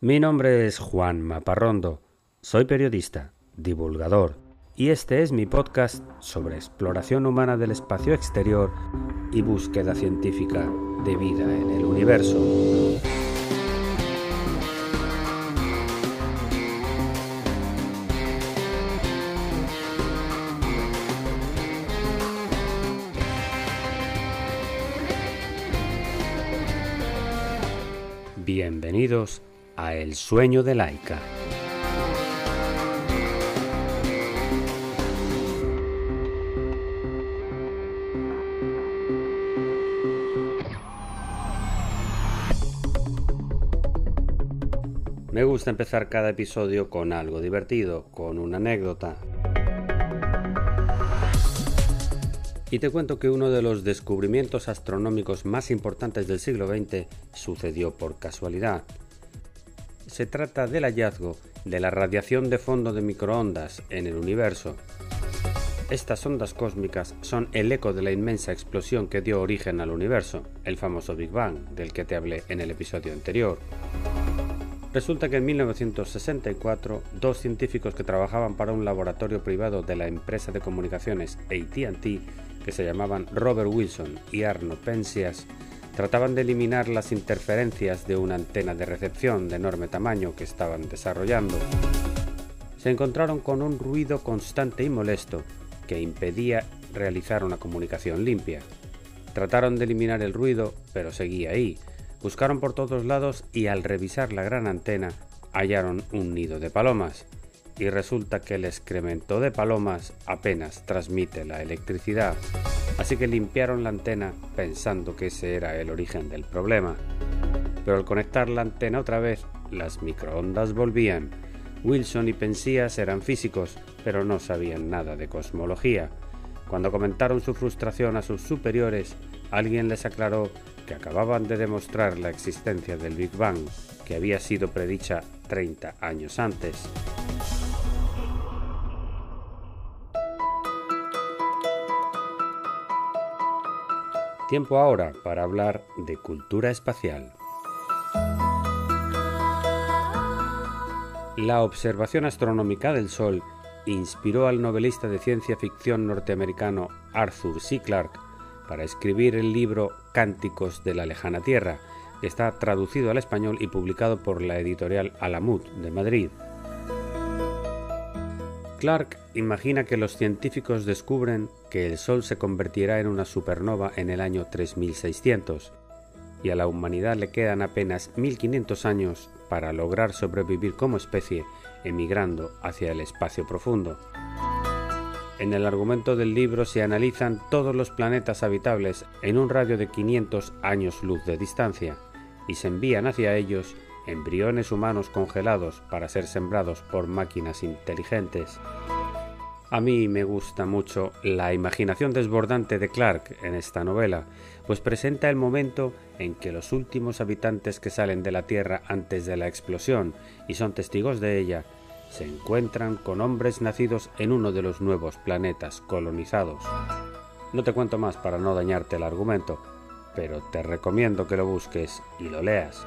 Mi nombre es Juan Maparrondo, soy periodista, divulgador, y este es mi podcast sobre exploración humana del espacio exterior y búsqueda científica de vida en el universo. Bienvenidos a El sueño de Laika. Me gusta empezar cada episodio con algo divertido, con una anécdota. Y te cuento que uno de los descubrimientos astronómicos más importantes del siglo XX sucedió por casualidad. Se trata del hallazgo de la radiación de fondo de microondas en el universo. Estas ondas cósmicas son el eco de la inmensa explosión que dio origen al universo, el famoso Big Bang, del que te hablé en el episodio anterior. Resulta que en 1964, dos científicos que trabajaban para un laboratorio privado de la empresa de comunicaciones ATT, que se llamaban Robert Wilson y Arno Penzias, trataban de eliminar las interferencias de una antena de recepción de enorme tamaño que estaban desarrollando. Se encontraron con un ruido constante y molesto que impedía realizar una comunicación limpia. Trataron de eliminar el ruido, pero seguía ahí, Buscaron por todos lados y al revisar la gran antena hallaron un nido de palomas. Y resulta que el excremento de palomas apenas transmite la electricidad. Así que limpiaron la antena pensando que ese era el origen del problema. Pero al conectar la antena otra vez, las microondas volvían. Wilson y Pensías eran físicos, pero no sabían nada de cosmología. Cuando comentaron su frustración a sus superiores, alguien les aclaró que acababan de demostrar la existencia del Big Bang, que había sido predicha 30 años antes. Tiempo ahora para hablar de cultura espacial. La observación astronómica del Sol inspiró al novelista de ciencia ficción norteamericano Arthur C. Clarke para escribir el libro Cánticos de la lejana tierra, que está traducido al español y publicado por la editorial Alamut de Madrid. Clark imagina que los científicos descubren que el Sol se convertirá en una supernova en el año 3600 y a la humanidad le quedan apenas 1500 años para lograr sobrevivir como especie emigrando hacia el espacio profundo. En el argumento del libro se analizan todos los planetas habitables en un radio de 500 años luz de distancia y se envían hacia ellos embriones humanos congelados para ser sembrados por máquinas inteligentes. A mí me gusta mucho la imaginación desbordante de Clark en esta novela, pues presenta el momento en que los últimos habitantes que salen de la Tierra antes de la explosión y son testigos de ella se encuentran con hombres nacidos en uno de los nuevos planetas colonizados. No te cuento más para no dañarte el argumento, pero te recomiendo que lo busques y lo leas.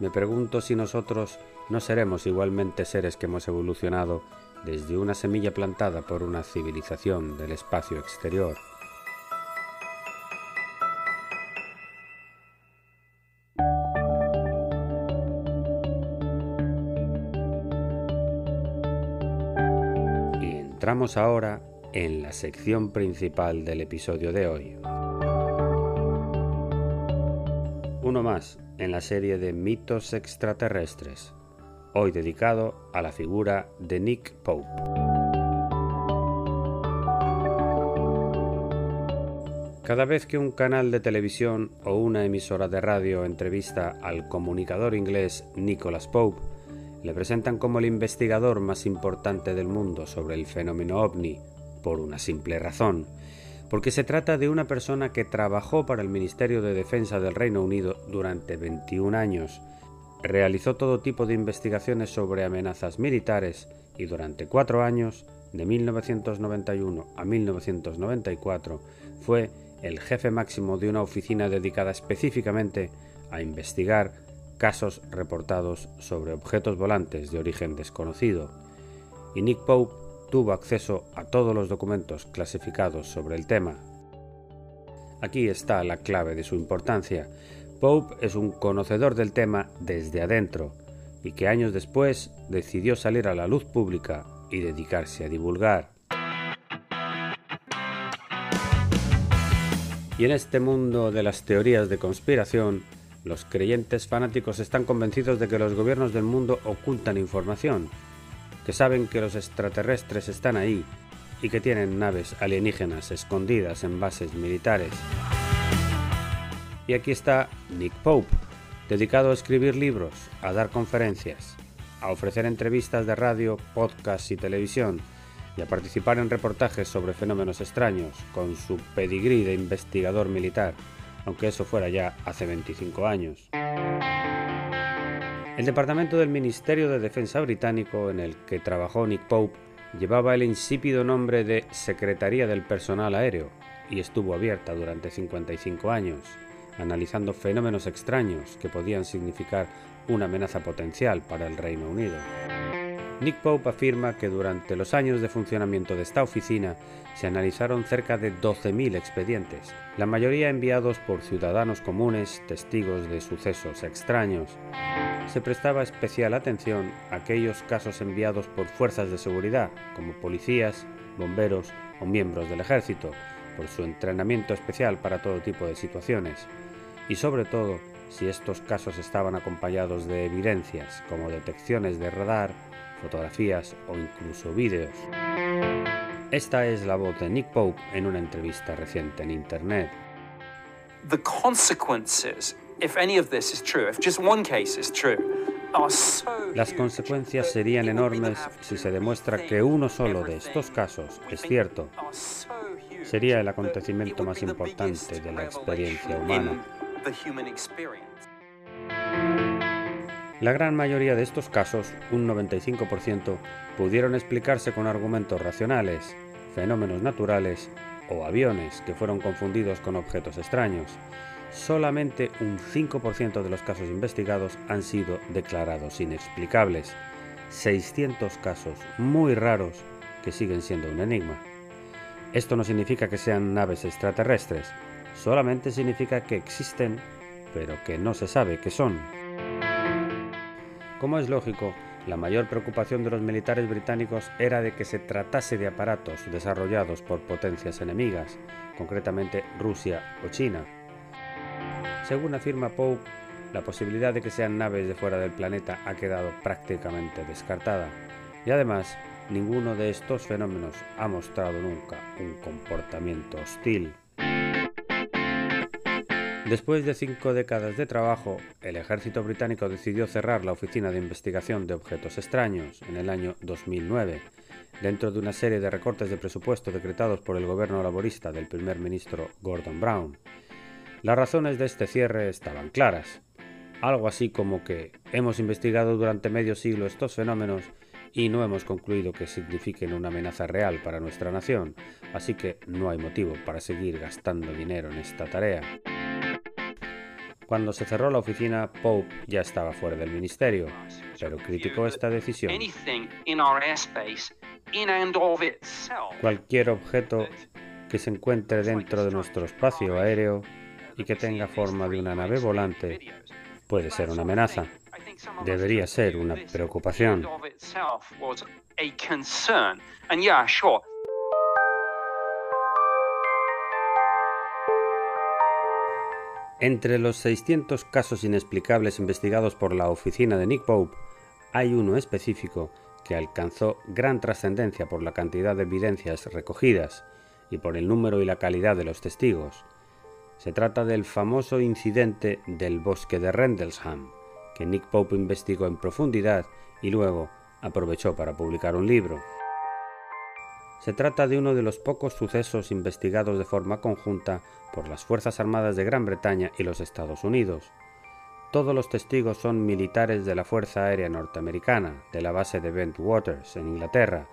Me pregunto si nosotros no seremos igualmente seres que hemos evolucionado desde una semilla plantada por una civilización del espacio exterior. Entramos ahora en la sección principal del episodio de hoy. Uno más en la serie de mitos extraterrestres, hoy dedicado a la figura de Nick Pope. Cada vez que un canal de televisión o una emisora de radio entrevista al comunicador inglés Nicholas Pope, le presentan como el investigador más importante del mundo sobre el fenómeno ovni, por una simple razón, porque se trata de una persona que trabajó para el Ministerio de Defensa del Reino Unido durante 21 años, realizó todo tipo de investigaciones sobre amenazas militares y durante cuatro años, de 1991 a 1994, fue el jefe máximo de una oficina dedicada específicamente a investigar casos reportados sobre objetos volantes de origen desconocido, y Nick Pope tuvo acceso a todos los documentos clasificados sobre el tema. Aquí está la clave de su importancia. Pope es un conocedor del tema desde adentro y que años después decidió salir a la luz pública y dedicarse a divulgar. Y en este mundo de las teorías de conspiración, los creyentes fanáticos están convencidos de que los gobiernos del mundo ocultan información, que saben que los extraterrestres están ahí y que tienen naves alienígenas escondidas en bases militares. Y aquí está Nick Pope, dedicado a escribir libros, a dar conferencias, a ofrecer entrevistas de radio, podcast y televisión, y a participar en reportajes sobre fenómenos extraños, con su pedigrí de investigador militar, aunque eso fuera ya hace 25 años. El departamento del Ministerio de Defensa británico en el que trabajó Nick Pope llevaba el insípido nombre de Secretaría del Personal Aéreo y estuvo abierta durante 55 años, analizando fenómenos extraños que podían significar una amenaza potencial para el Reino Unido. Nick Pope afirma que durante los años de funcionamiento de esta oficina se analizaron cerca de 12.000 expedientes, la mayoría enviados por ciudadanos comunes, testigos de sucesos extraños. Se prestaba especial atención a aquellos casos enviados por fuerzas de seguridad, como policías, bomberos o miembros del ejército, por su entrenamiento especial para todo tipo de situaciones, y sobre todo si estos casos estaban acompañados de evidencias como detecciones de radar, fotografías o incluso vídeos. Esta es la voz de Nick Pope en una entrevista reciente en Internet. Las consecuencias serían enormes si se demuestra que uno solo de estos casos es cierto. Sería el acontecimiento más importante de la experiencia humana. La gran mayoría de estos casos, un 95%, pudieron explicarse con argumentos racionales, fenómenos naturales o aviones que fueron confundidos con objetos extraños. Solamente un 5% de los casos investigados han sido declarados inexplicables. 600 casos muy raros que siguen siendo un enigma. Esto no significa que sean naves extraterrestres, solamente significa que existen, pero que no se sabe qué son. Como es lógico, la mayor preocupación de los militares británicos era de que se tratase de aparatos desarrollados por potencias enemigas, concretamente Rusia o China. Según afirma Pope, la posibilidad de que sean naves de fuera del planeta ha quedado prácticamente descartada, y además ninguno de estos fenómenos ha mostrado nunca un comportamiento hostil. Después de cinco décadas de trabajo, el ejército británico decidió cerrar la Oficina de Investigación de Objetos Extraños en el año 2009, dentro de una serie de recortes de presupuesto decretados por el gobierno laborista del primer ministro Gordon Brown. Las razones de este cierre estaban claras. Algo así como que hemos investigado durante medio siglo estos fenómenos y no hemos concluido que signifiquen una amenaza real para nuestra nación, así que no hay motivo para seguir gastando dinero en esta tarea. Cuando se cerró la oficina, Pope ya estaba fuera del ministerio, pero criticó esta decisión. Cualquier objeto que se encuentre dentro de nuestro espacio aéreo y que tenga forma de una nave volante puede ser una amenaza. Debería ser una preocupación. Entre los 600 casos inexplicables investigados por la oficina de Nick Pope, hay uno específico que alcanzó gran trascendencia por la cantidad de evidencias recogidas y por el número y la calidad de los testigos. Se trata del famoso incidente del bosque de Rendlesham, que Nick Pope investigó en profundidad y luego aprovechó para publicar un libro. Se trata de uno de los pocos sucesos investigados de forma conjunta por las Fuerzas Armadas de Gran Bretaña y los Estados Unidos. Todos los testigos son militares de la Fuerza Aérea Norteamericana, de la base de Bentwaters, en Inglaterra,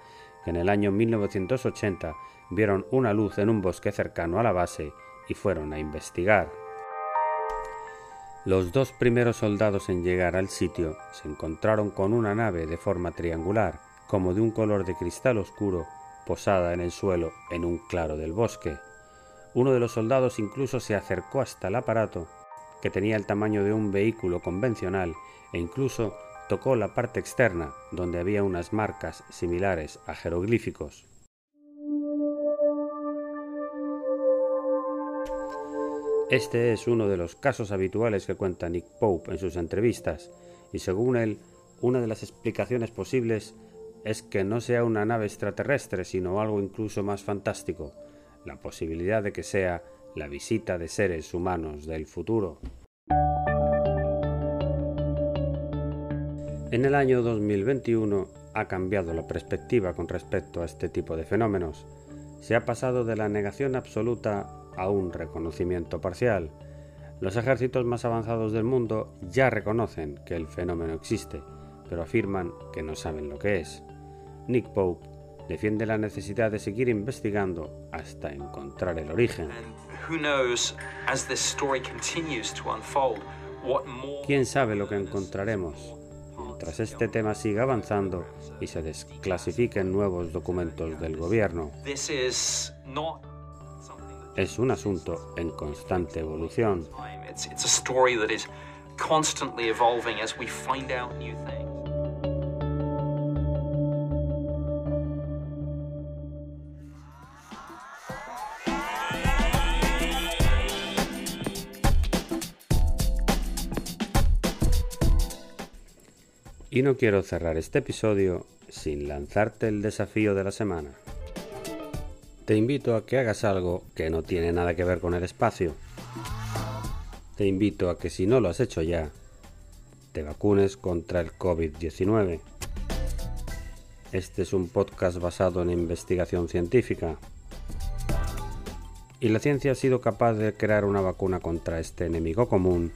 que en el año 1980 vieron una luz en un bosque cercano a la base y fueron a investigar. Los dos primeros soldados en llegar al sitio se encontraron con una nave de forma triangular, como de un color de cristal oscuro, posada en el suelo en un claro del bosque. Uno de los soldados incluso se acercó hasta el aparato, que tenía el tamaño de un vehículo convencional, e incluso tocó la parte externa, donde había unas marcas similares a jeroglíficos. Este es uno de los casos habituales que cuenta Nick Pope en sus entrevistas, y según él, una de las explicaciones posibles es que no sea una nave extraterrestre, sino algo incluso más fantástico, la posibilidad de que sea la visita de seres humanos del futuro. En el año 2021 ha cambiado la perspectiva con respecto a este tipo de fenómenos. Se ha pasado de la negación absoluta a un reconocimiento parcial. Los ejércitos más avanzados del mundo ya reconocen que el fenómeno existe, pero afirman que no saben lo que es. Nick Pope defiende la necesidad de seguir investigando hasta encontrar el origen. ¿Quién sabe lo que encontraremos? Mientras este tema siga avanzando y se desclasifiquen nuevos documentos del gobierno es un asunto en constante evolución. Y no quiero cerrar este episodio sin lanzarte el desafío de la semana te invito a que hagas algo que no tiene nada que ver con el espacio. Te invito a que si no lo has hecho ya, te vacunes contra el COVID-19. Este es un podcast basado en investigación científica. Y la ciencia ha sido capaz de crear una vacuna contra este enemigo común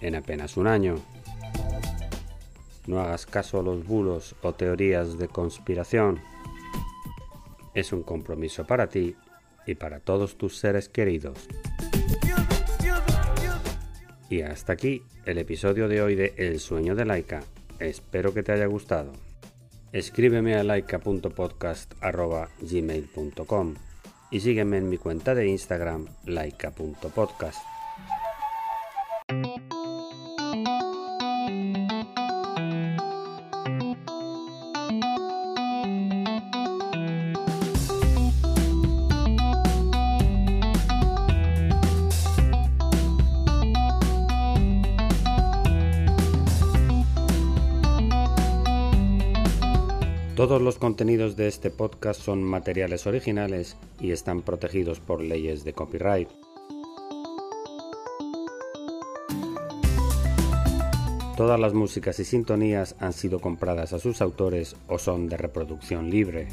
en apenas un año. No hagas caso a los bulos o teorías de conspiración es un compromiso para ti y para todos tus seres queridos. Y hasta aquí el episodio de hoy de El sueño de Laika. Espero que te haya gustado. Escríbeme a laika.podcast.gmail.com y sígueme en mi cuenta de Instagram laika.podcast. Todos los contenidos de este podcast son materiales originales y están protegidos por leyes de copyright. Todas las músicas y sintonías han sido compradas a sus autores o son de reproducción libre.